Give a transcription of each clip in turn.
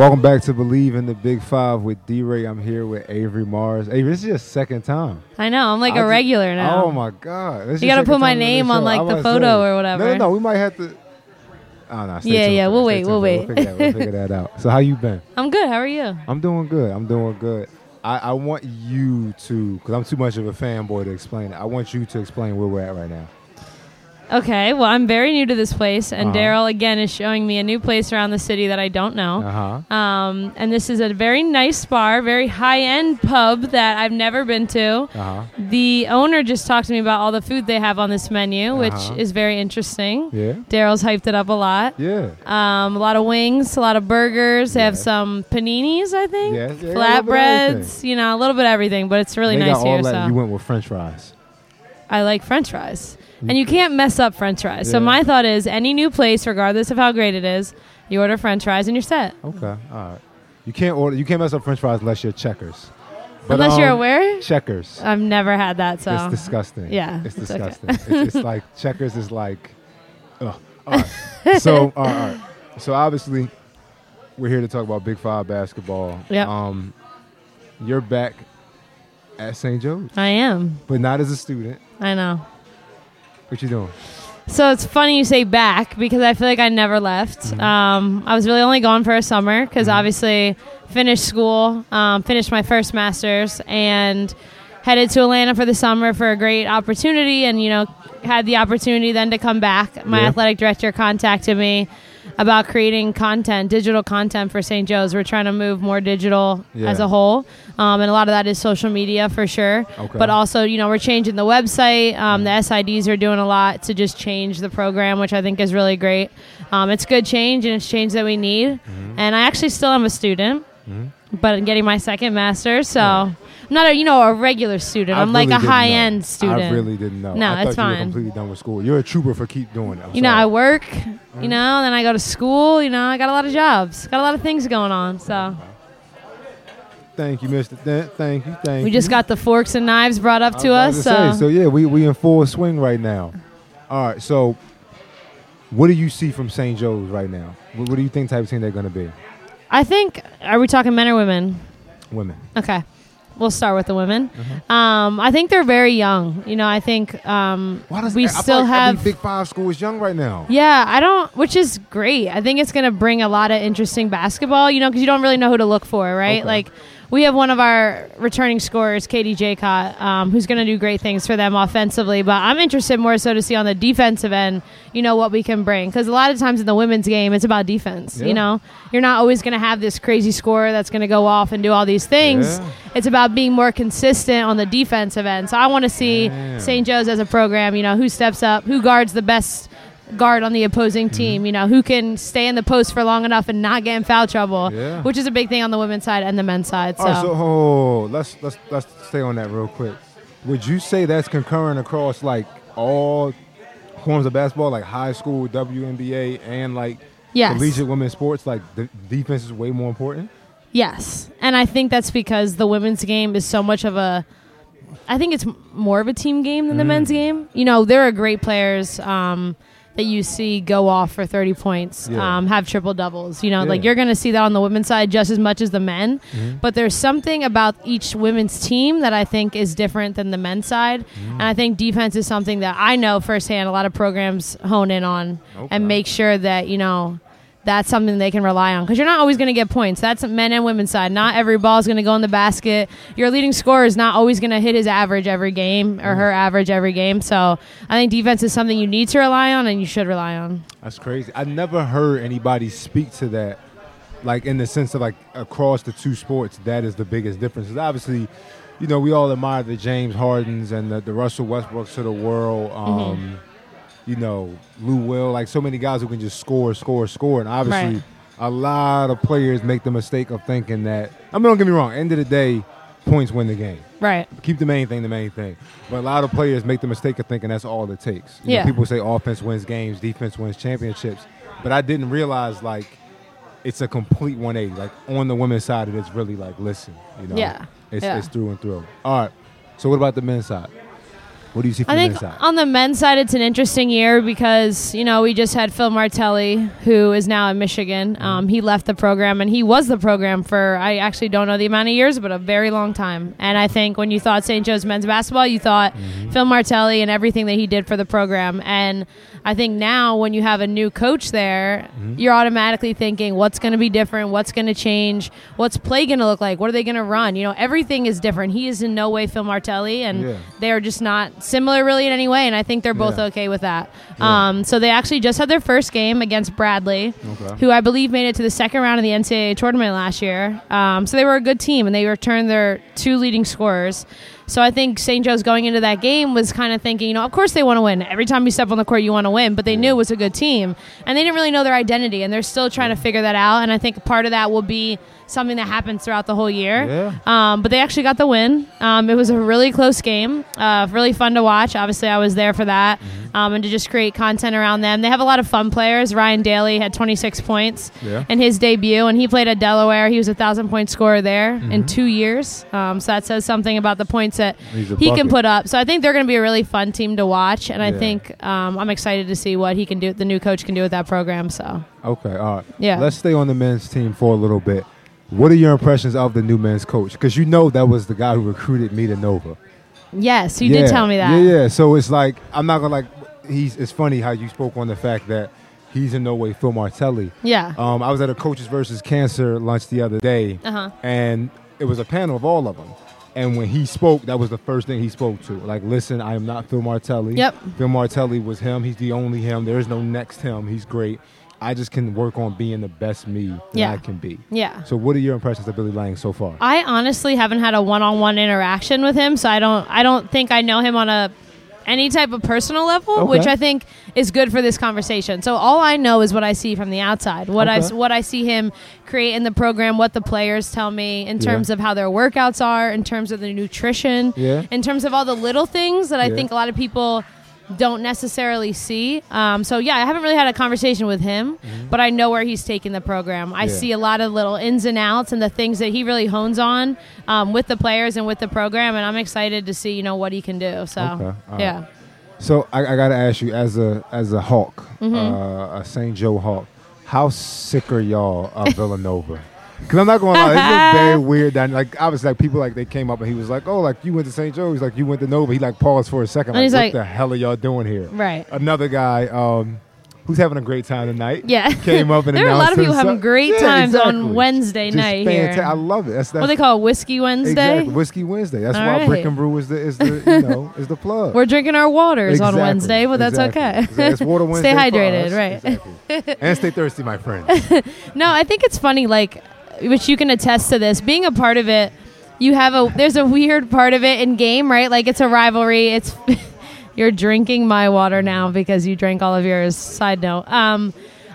Welcome back to Bleav in the Big Five with D Ray. I'm here with Avery Mars. Avery, this is your second time. I know. I'm like I a regular now. Oh my God! This You gotta put my name on, like, the photo or whatever. No, no. We might have to. Oh no. Yeah, yeah, we'll wait, we'll tuned for that. wait. We'll figure, that, we'll figure that out. So how you been? I'm good. How are you? I'm doing good. I'm doing good. I, I want you to, because I'm too much of a fanboy to explain it. I want you to explain where we're at right now. Okay. Well, I'm very new to this place, and Uh-huh. Daryl again is showing me a new place around the city that I don't know. Uh huh. Um, and this is a very nice bar, very high-end pub that I've never been to. Uh huh. The owner just talked to me about all the food they have on this menu, which Uh-huh. is very interesting. Yeah. Daryl's hyped it up a lot. Yeah. Um, a lot of wings, a lot of burgers. They have some paninis, I think. Yes, yeah, a little bit of Flatbreads, you know, a little bit of everything, but it's really they nice got all here. that. So You went with French fries. I like French fries, and you can't mess up French fries. So Yeah. my thought is, any new place, regardless of how great it is, you order French fries and you're set. Okay. All right. You can't order. You can't mess up French fries unless you're checkers. But, Unless you're um, aware, Checkers. I've never had that. So It's disgusting. Yeah, It's it's okay. disgusting. it's, it's like checkers is like. Ugh. All right. so all right, all right. So obviously, we're here to talk about Big Five basketball. Yep. Um, you're back at St. Joe's, I am. but not as a student. I know. What you doing? So it's funny you say back because I feel like I never left. Mm-hmm. Um, I was really only gone for a summer because obviously finished school, um, finished my first master's, and headed to Atlanta for the summer for a great opportunity. And you know, had the opportunity then to come back. My Yeah. athletic director contacted me about creating content, digital content for St. Joe's. We're trying to move more digital Yeah. as a whole, um, and a lot of that is social media for sure. Okay. But also, you know, we're changing the website. Um, the SIDs are doing a lot to just change the program, which I think is really great. Um, it's good change, and it's change that we need. Mm-hmm. And I actually still am a student, but I'm getting my second master, so I'm not a you know a regular student. I I'm like really a high know. end student. I really didn't know. No, I it's thought you were completely done with school. You're a trooper for keep doing it. I'm you know, I work. Mm-hmm. You know, then I go to school. You know, I got a lot of jobs, got a lot of things going on. So Thank you, Mister. Th- thank you. Thank we you. We just got the forks and knives brought up to us. to So say, so yeah, we we in full swing right now. All right, so what do you see from St. Joe's right now? What, what do you think type of team they're going to be? I think, are we talking men or women? Women. Okay. We'll start with the women. Mm-hmm. Um, I think they're very young. You know, I think um, Why does we I still like have. Big Five school is young right now? yeah, I don't, which is great. I think it's going to bring a lot of interesting basketball, you know, because you don't really know who to look for, right? Okay. Like, we have one of our returning scorers, Katie Jekot, um, who's going to do great things for them offensively. But I'm interested more so to see on the defensive end, you know, what we can bring. Because a lot of times in the women's game, it's about defense. Yeah. You know, you're not always going to have this crazy scorer that's going to go off and do all these things. Yeah. It's about being more consistent on the defensive end. So I want to see. St. Joe's as a program, you know, who steps up, who guards the best guard on the opposing Mm-hmm. team, you know, who can stay in the post for long enough and not get in foul trouble, Yeah. which is a big thing on the women's side and the men's side. So, right, so oh, let's let's let's stay on that real quick. Would you say that's concurrent across like all forms of basketball, like high school, WNBA, and like Yes. collegiate women's sports? Like the defense is way more important. yes. And I think that's because the women's game is so much of a I think it's more of a team game than the Mm. men's game. You know, there are great players um, that you see go off for 30 points, Yeah. um, have triple doubles. You know, Yeah. like you're going to see that on the women's side just as much as the men. Mm-hmm. But there's something about each women's team that I think is different than the men's side. Mm. And I think defense is something that I know firsthand a lot of programs hone in on Okay. and make sure that, you know, that's something they can rely on because you're not always going to get points. That's men and women's side. Not every ball is going to go in the basket. Your leading scorer is not always going to hit his average every game or her average every game. So I think defense is something you need to rely on and you should rely on. That's crazy. I never heard anybody speak to that, like in the sense of like across the two sports, that is the biggest difference. obviously, you know, we all admire the James Hardens and the, the Russell Westbrooks of the world. Um, You know, Lou Will, like so many guys who can just score, score, score, and obviously, Right. a lot of players make the mistake of thinking that. I mean, don't get me wrong. End of the day, points win the game. Right. Keep the main thing the main thing. But a lot of players make the mistake of thinking that's all it takes. You know, Yeah. people say offense wins games, defense wins championships. But I didn't realize like it's a complete 180. Like on the women's side, it is really like listen. You know, Yeah. It's, Yeah. it's through and through. All right. So what about the men's side? What do you see from I think side? on the men's side, it's an interesting year because you know we just had Phil Martelli, who is now at Michigan. Mm-hmm. Um, he left the program, and he was the program for I actually don't know the amount of years, but a very long time. And I think when you thought St. Joe's men's basketball, you thought Mm-hmm. Phil Martelli and everything that he did for the program. And I think now when you have a new coach there, Mm-hmm. you're automatically thinking what's going to be different, what's going to change, what's play going to look like, what are they going to run? You know, everything is different. He is in no way Phil Martelli, and Yeah. they are just not similar really in any way. And I think they're both Yeah. okay with that. Yeah. Um, so they actually just had their first game against Bradley, Okay. who I believe made it to the second round of the NCAA tournament last year. Um, so they were a good team, and they returned their two leading scorers. So I think St. Joe's going into that game was kind of thinking, you know, of course they want to win. Every time you step on the court, you want to win, but they knew it was a good team, and they didn't really know their identity, and they're still trying to figure that out. And I think part of that will be something that happens throughout the whole year. Yeah. Um, but they actually got the win. Um, it was a really close game, uh, really fun to watch. Obviously, I was there for that, Mm-hmm. Um, and to just create content around them. They have a lot of fun players. Ryan Daly had 26 points Yeah. in his debut, and he played at Delaware. He was a thousand point scorer there Mm-hmm. in two years. Um, so that says something about the points that he can put up. So I think they're going to be a really fun team to watch, and I Yeah. think um, I'm excited to see what he can do. The new coach can do with that program. So Okay, all right. Yeah. Let's stay on the men's team for a little bit. What are your impressions of the new men's coach? Because you know that was the guy who recruited me to Nova. yes, you yeah. did tell me that. Yeah, yeah. So it's like I'm not gonna like. He's. It's funny how you spoke on the fact that he's in no way Phil Martelli. Yeah. Um, I was at a coaches versus cancer lunch the other day, Uh-huh. and it was a panel of all of them. And when he spoke, that was the first thing he spoke to. Like, listen, I am not Phil Martelli. Yep. Phil Martelli was him. He's the only him. There is no next him. He's great. I just can work on being the best me that Yeah. I can be. Yeah. So, what are your impressions of Billy Lange so far? I honestly haven't had a one-on-one interaction with him, so I don't I don't think I know him on a any type of personal level, Okay. which I think is good for this conversation. So all I know is what I see from the outside, what I what I see him create in the program, what the players tell me in Yeah. terms of how their workouts are, in terms of the nutrition, Yeah. in terms of all the little things that I Yeah. think a lot of people don't necessarily see. Um, so yeah, I haven't really had a conversation with him, but I know where he's taking the program. I Mm-hmm. Yeah. see a lot of little ins and outs and the things that he really hones on um, with the players and with the program, and I'm excited to see you know what he can do. So Okay, right. yeah, So, I, I got to ask you, as a as a Hawk, Mm-hmm. uh, a St. Joe Hawk, how sick are y'all of Villanova? Because I'm not going to lie, it's very weird. that Like, obviously, like people like they came up and he was like, "Oh, like you went to St. Joe." He's like, "You went to Nova." He like paused for a second, like, he's "What like- the hell are y'all doing here?" right. Another guy, um, who's having a great time tonight. Yeah, came up and there are a lot of announced people having great Yeah, times exactly. on Wednesday Just night fanta- here. I love it. That's, that's what they call it, Whiskey Wednesday. Exactly. Whiskey Wednesday. That's All why right. Brick and Brew is the is the you know is the plug. We're drinking our waters on Wednesday, but that's exactly. okay. It's water Wednesday Stay for hydrated, us. right? Exactly. and stay thirsty, my friend. No, I think it's funny, like, which you can attest to this. Being a part of it, you have a there's a weird part of it in game, right? Like it's a rivalry. It's you're drinking my water now because you drank all of yours. Side note. Um,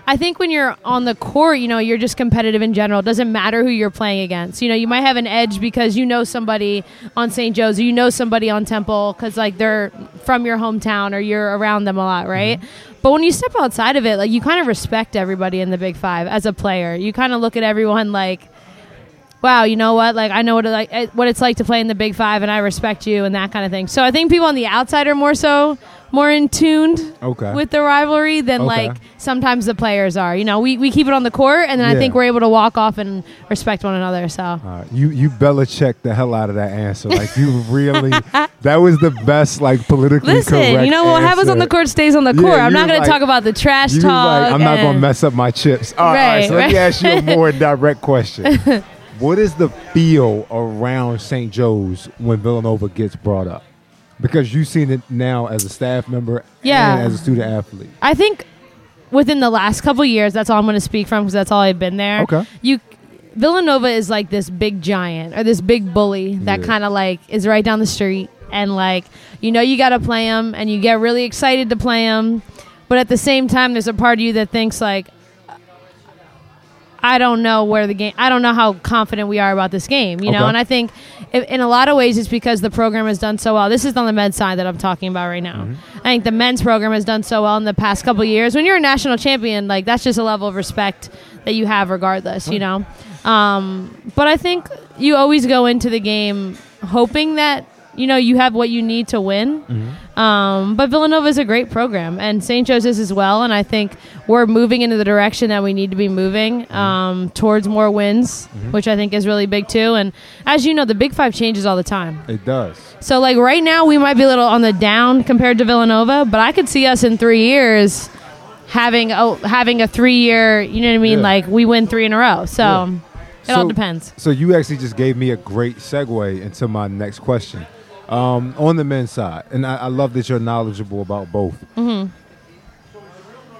I think when you're on the court, you know, you're just competitive in general. It doesn't matter who you're playing against. You know, you might have an edge because you know somebody on St. Joe's or you know somebody on Temple because, like, they're from your hometown or you're around them a lot, right? But when you step outside of it, like, you kind of respect everybody in the Big Five as a player. You kind of look at everyone like, wow, you know what? Like I know what it like eh, what it's like to play in the Big Five, and I respect you and that kind of thing. So I think people on the outside are more so more in tuned Okay. with the rivalry than Okay. like sometimes the players are. You know, we, we keep it on the court, and then I think we're able to walk off and respect one another. So right. You you Belichick the hell out of that answer. Like you really that was the best like politically listen, correct. you know what happens on the court stays on the Yeah, court. I'm not going like- to talk about the trash talk. like, I'm not gonna mess up my chips. All right, all right, Right, so let me ask you a more direct question. what is the feel around St. Joe's when Villanova gets brought up? Because you've seen it now as a staff member Yeah. and as a student athlete. I think within the last couple years, that's all I'm going to speak from because that's all I've been there. Okay. You Villanova is like this big giant or this big bully that Yeah. kind of like is right down the street and like you know you got to play them and you get really excited to play them, but at the same time there's a part of you that thinks like I don't know where the game. I don't know how confident we are about this game. You know, and I think in a lot of ways it's because the program has done so well. This is on the men's side that I'm talking about right now. Mm-hmm. I think the men's program has done so well in the past couple of years. When you're a national champion, like that's just a level of respect that you have regardless. You know, um, but I think you always go into the game hoping that you know you have what you need to win. Um, but Villanova is a great program, and St. Joseph's as well. And I think we're moving into the direction that we need to be moving um, towards more wins, which I think is really big too. And as you know, the Big Five changes all the time. It does. So like right now, we might be a little on the down compared to Villanova, but I could see us in three years having a having a three year. You know what I mean? Yeah. Like we win three in a row. So Yeah. it all depends. So you actually just gave me a great segue into my next question. Um, on the men's side, and I, I love that you're knowledgeable about both. Mm-hmm.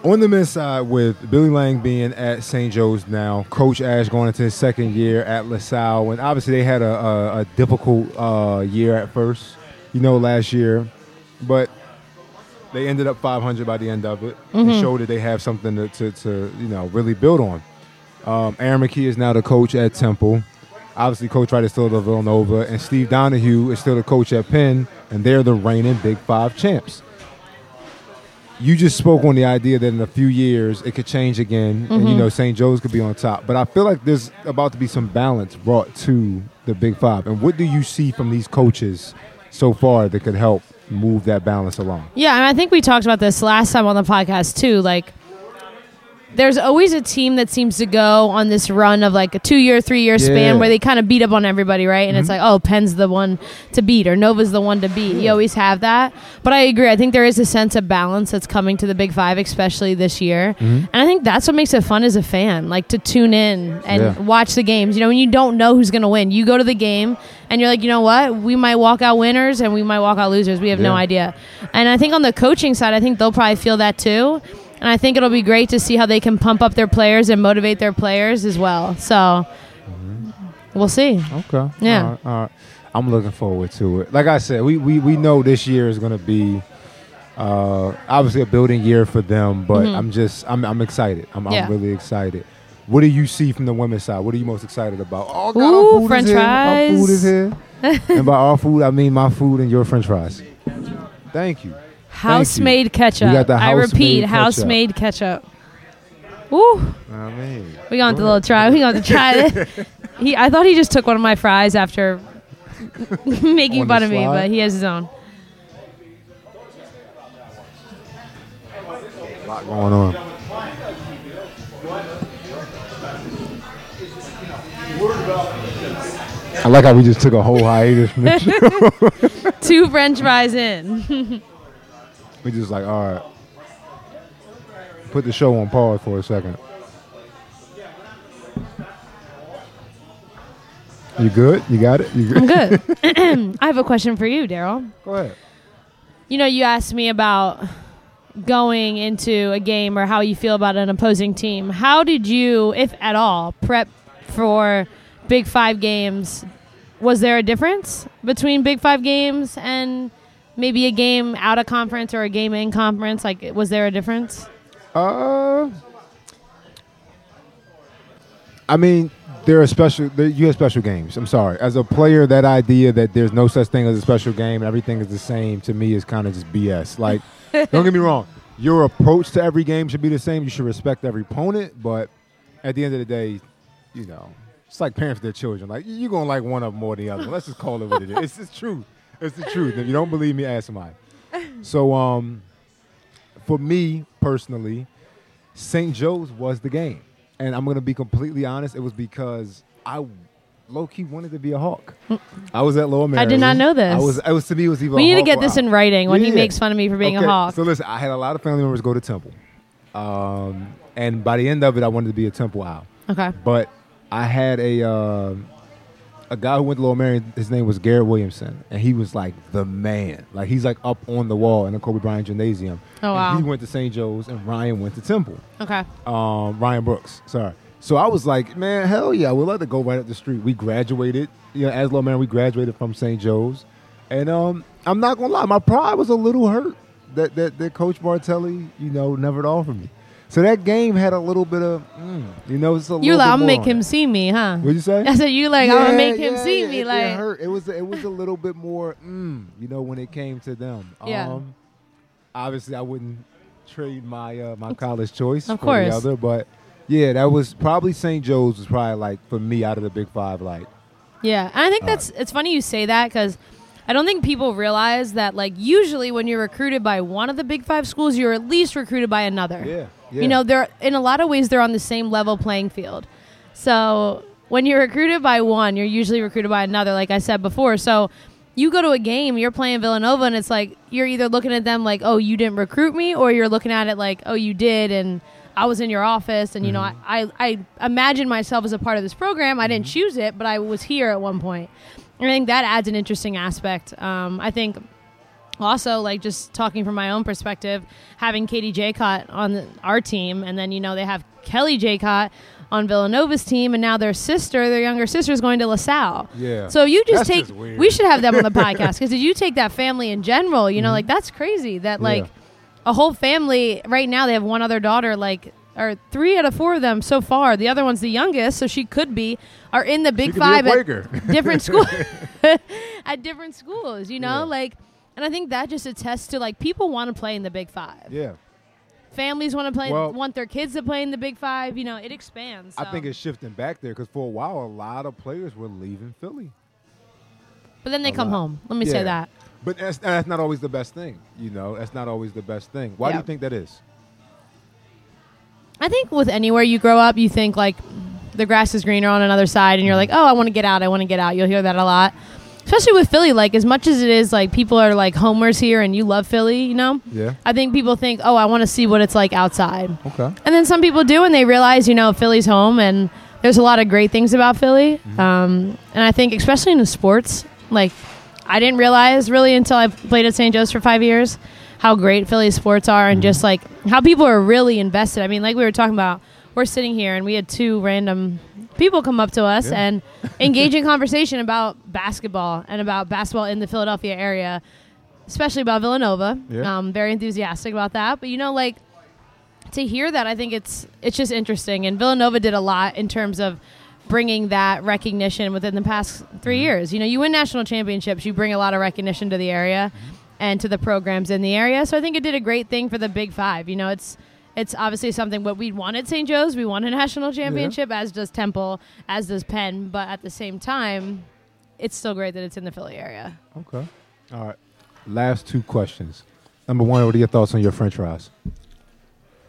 On the men's side, with Billy Lange being at St. Joe's now, Coach Ash going into his second year at LaSalle, and obviously they had a, a, a difficult uh, year at first, you know, last year, but they ended up 500 by the end of it and showed that they have something to, to, to you know really build on. Um, Aaron McKie is now the coach at Temple. Obviously, Coach Wright is still at Villanova, and Steve Donahue is still the coach at Penn, and they're the reigning Big Five champs. You just spoke on the idea that in a few years it could change again, and you mm-hmm. know St. Joe's could be on top. But I feel like there's about to be some balance brought to the Big Five. And what do you see from these coaches so far that could help move that balance along? Yeah, and I think we talked about this last time on the podcast too. Like, there's always a team that seems to go on this run of like a two year, three year Yeah. span where they kind of beat up on everybody, right? And it's mm-hmm. like, oh, Penn's the one to beat or Nova's the one to beat. You always have that. But I agree. I think there is a sense of balance that's coming to the Big Five, especially this year. Mm-hmm. And I think that's what makes it fun as a fan, like to tune in and Yeah. watch the games. You know, when you don't know who's going to win, you go to the game and you're like, you know what? We might walk out winners and we might walk out losers. We have no idea. And I think on the coaching side, I think they'll probably feel that too. And I think it'll be great to see how they can pump up their players and motivate their players as well. So we'll see. Okay. Yeah. All right, all right. I'm looking forward to it. Like I said, we we, we know this year is going to be uh, obviously a building year for them, but I'm just I'm I'm excited. I'm, Mm-hmm. Yeah. I'm really excited. What do you see from the women's side? What are you most excited about? Oh, God, Ooh, our food french is here. fries. Our food is here. and by our food, I mean my food and your French fries. Thank you. House made ketchup. We got the I repeat, ketchup. house made ketchup. Woo. I mean, We got to little try. We got to try it. He, I thought he just took one of my fries after making fun of me, but he has his own. a lot going on. I like how we just took a whole hiatus. from this show. Two French fries in. We just like, all right. Put the show on pause for a second. You good? You got it? You good? I'm good. I have a question for you, Daryl. Go ahead. You know, you asked me about going into a game or how you feel about an opposing team. How did you, if at all, prep for Big Five games? Was there a difference between Big Five games and maybe a game out of conference or a game in conference? Like, was there a difference? Uh, I mean, there are special. There, you have special games. I'm sorry. As a player, that idea that there's no such thing as a special game and everything is the same to me is kind of just BS. Like, don't get me wrong. Your approach to every game should be the same. You should respect every opponent, but at the end of the day, you know, it's like parents with their children. Like, you're gonna like one of them more than the other. Let's just call it what it is. It's the truth. It's the truth. If you don't believe me, ask somebody. So, um, for me personally, St. Joe's was the game. And I'm going to be completely honest, it was because I low key wanted to be a Hawk. I was at Lower Merion. I did not know this. I was, it was to me, it was either We need to get this out. in writing when he makes fun of me for being Okay, a hawk. So listen, I had a lot of family members go to Temple. Um, and by the end of it, I wanted to be a Temple Owl. okay. But I had a um a guy who went to Lower Merion. His name was Garrett Williamson, and he was like the man. Like he's like up on the wall in the Kobe Bryant Gymnasium. Oh, And wow. He went to St. Joe's, and Ryan went to Temple. Okay. Um, Ryan Brooks, sorry. So I was like, man, hell yeah, we'd love to go right up the street. We graduated, you know, as Lower Merion, we graduated from St. Joe's, and um, I'm not gonna lie, my pride was a little hurt that that, that Coach Martelli, you know, never offered me. So that game had a little bit of, mm, you know, it's a little bit You like I'm more make him it. see me, huh? What'd you say? I said you like I'm gonna make him yeah, see yeah, me. it, like it hurt. It was it was a little bit more, mm, you know, when it came to them. Yeah. Um, obviously, I wouldn't trade my uh, my college choice Of for course. the other, but yeah, that was probably St. Joe's was probably like for me out of the Big Five, like Yeah, and I think Uh, that's it's funny you say that because I don't think people realize that like usually when you're recruited by one of the big five schools, you're at least recruited by another. yeah, yeah. You know, they're in a lot of ways they're on the same level playing field. So when you're recruited by one, you're usually recruited by another, like I said before. So you go to a game, you're playing Villanova, and it's like you're either looking at them like, oh, you didn't recruit me, or you're looking at it like, oh, you did, and I was in your office, and you know, I, I, I imagine myself as a part of this program. I didn't choose it, but I was here at one point. And I think that adds an interesting aspect. Um, I think also like just talking from my own perspective having katie jekot on the, our team and then you know they have kelly jekot on villanova's team and now their sister their younger sister is going to lasalle Yeah. so you just That's take just we should have them on the podcast because did you take that family in general you know like that's crazy that like Mm-hmm. Yeah. a whole family right now they have one other daughter like or three out of four of them so far the other one's the youngest so she could be are in the big could be a five at different schools at different schools you know Yeah. like and i think that just attests to like people want to play in the big five yeah. families want to play Well- want their kids to play in the big five you know it expands I think it's shifting back there because for a while, a lot of players were leaving Philly. but then they a come lot. home let me Yeah. say that But that's, that's not always the best thing, you know. That's not always the best thing. Why do you think that is? I think with anywhere you grow up, you think like the grass is greener on another side, and you're like, oh, I want to get out. I want to get out. You'll hear that a lot, especially with Philly. Like as much as it is like people are like homers here, and you love Philly, you know. Yeah. I think people think, oh, I want to see what it's like outside, Okay. and then some people do, and they realize, you know, Philly's home, and there's a lot of great things about Philly. Um, and I think, especially in the sports, like I didn't realize really until I played at St. Joe's for five years how great Philly sports are and just like how people are really invested. I mean, like we were talking about, we're sitting here and we had two random people come up to us Yeah. and engage in conversation about basketball and about basketball in the Philadelphia area, especially about Villanova. Yeah. Um, very enthusiastic about that. But you know, like to hear that, I think it's it's just interesting. And Villanova did a lot in terms of bringing that recognition within the past 3 years. You know, you win national championships, you bring a lot of recognition to the area and to the programs in the area. So I think it did a great thing for the Big Five. You know, it's it's obviously something what we wanted St. Joe's. We won a national championship, as does Temple, as does Penn. But at the same time, it's still great that it's in the Philly area. Okay. All right. Last two questions. Number one, what are your thoughts on your French fries?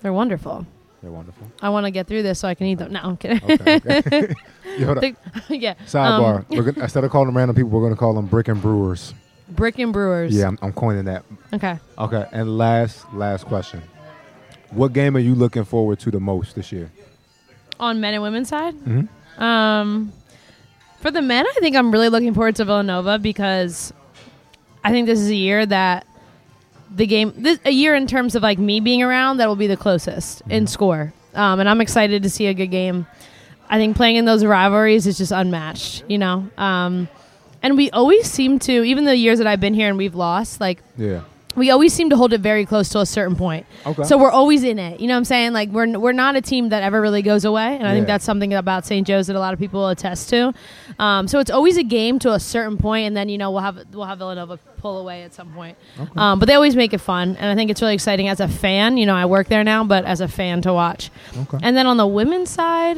They're wonderful. They're wonderful. I want to get through this so I can eat them. No, I'm kidding. Okay. okay. Yo, hold yeah. Sidebar. Um, we're gonna, instead of calling them random people, we're going to call them brick and brewers. Brick and Brewers. Yeah, I'm, I'm coining that. Okay. Okay. And last, last question. What game are you looking forward to the most this year? On men and women's side, Mhm. um, for the men, I think I'm really looking forward to Villanova because I think this is a year that the game, this, a year in terms of like me being around, that will be the closest in score. Um, and I'm excited to see a good game. I think playing in those rivalries is just unmatched, you know. Um, and we always seem to, even the years that I've been here and we've lost, like Yeah. We always seem to hold it very close to a certain point. Okay. So we're always in it. You know what I'm saying? Like we're we're not a team that ever really goes away, and I think that's something about St. Joe's that a lot of people will attest to. Um, so it's always a game to a certain point, and then you know we'll have we'll have Villanova pull away at some point. Um, but they always make it fun, and I think it's really exciting as a fan. You know, I work there now, but as a fan to watch. Okay. And then on the women's side,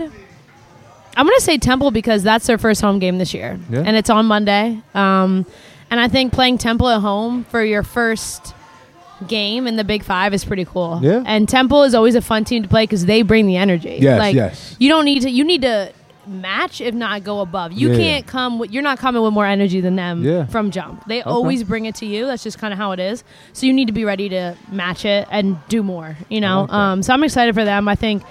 I'm going to say Temple because that's their first home game this year, Yeah. and it's on Monday. Um, and I think playing Temple at home for your first game in the Big Five is pretty cool. Yeah. And Temple is always a fun team to play because they bring the energy. Yes, like, yes. You don't need to. You need to match, if not go above. You Yeah. can't come. With, you're not coming with more energy than them Yeah. from jump. They always bring it to you. That's just kind of how it is. So you need to be ready to match it and do more. You know. that. um, so I'm excited for them. I think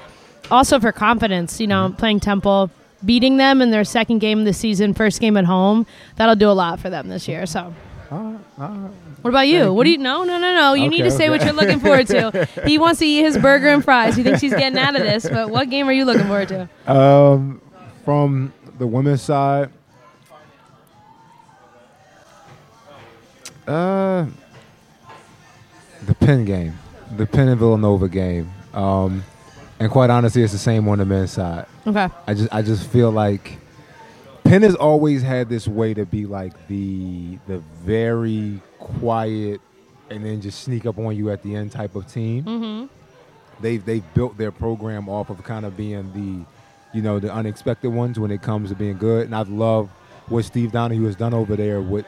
also for confidence. You know, playing Temple. Beating them in their second game of the season, first game at home, that'll do a lot for them this year. So, All right. All right. what about you? Thank What do you? No, no, no, no. You need Okay, to say what you're looking forward to. he wants to eat his burger and fries. He thinks he's getting out of this. But what game are you looking forward to? Um, from the women's side, uh, the Penn game, the Penn and Villanova game. Um, and quite honestly, it's the same on the men's side. Okay. I just I just feel like Penn has always had this way to be like the the very quiet and then just sneak up on you at the end type of team. Mm-hmm. They've they've built their program off of kind of being the you know the unexpected ones when it comes to being good. And I love what Steve Donahue has done over there with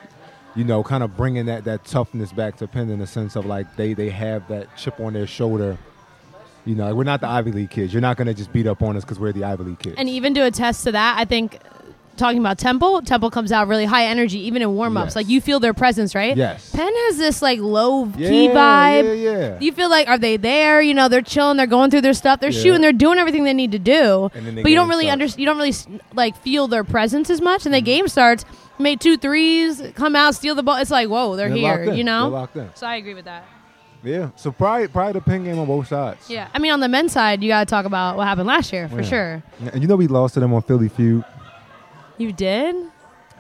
you know kind of bringing that that toughness back to Penn in the sense of like they they have that chip on their shoulder. You know, like we're not the Ivy League kids. You're not going to just beat up on us because we're the Ivy League kids. And even to attest to that, I think talking about Temple, Temple comes out really high energy, even in warm ups. Yes. Like you feel their presence, right? Yes. Penn has this like low yeah, key vibe. Yeah, yeah. You feel like are they there? You know, they're chilling, they're going through their stuff, they're Yeah. shooting, they're doing everything they need to do. And then the But you don't really understand. You don't really like feel their presence as much. And the mm-hmm. game starts, made two threes, come out, steal the ball. It's like whoa, they're, They're here. You know. They're locked in. So I agree with that. Yeah. So probably probably the Penn game on both sides. Yeah, I mean on the men's side, you got to talk about what happened last year for Yeah. sure. And you know we lost to them on Philly Feud. You did.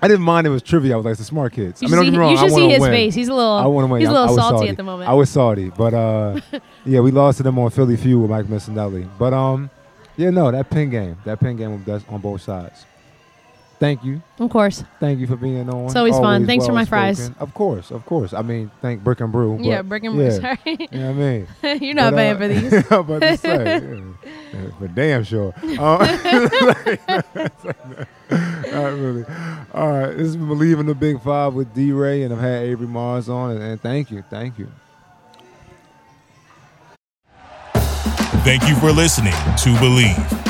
I didn't mind it was trivia. I was like, the smart kids. You I mean, don't see, get me wrong, you I should see wanna his win. face. He's a little. I want to win. He's a I- little I salty salty. at the moment. I was salty, but uh, yeah, we lost to them on Philly Feud with Mike Missanelli. But um, yeah, no, that Penn game, that Penn game on both sides. Thank you, of course. thank you for being on. It's always fun. Thanks for my fries. Of course, of course. I mean, thank Brick and Brew. yeah, brick and yeah, Sorry, You know what I mean? you're not But, paying uh, for these. I'm about to say, yeah, yeah, for damn sure. Uh, not really. All right, this is Bleav in the Big Five with D Ray, and I've had Avery Mars on, and, and thank you, thank you. Thank you for listening to Bleav.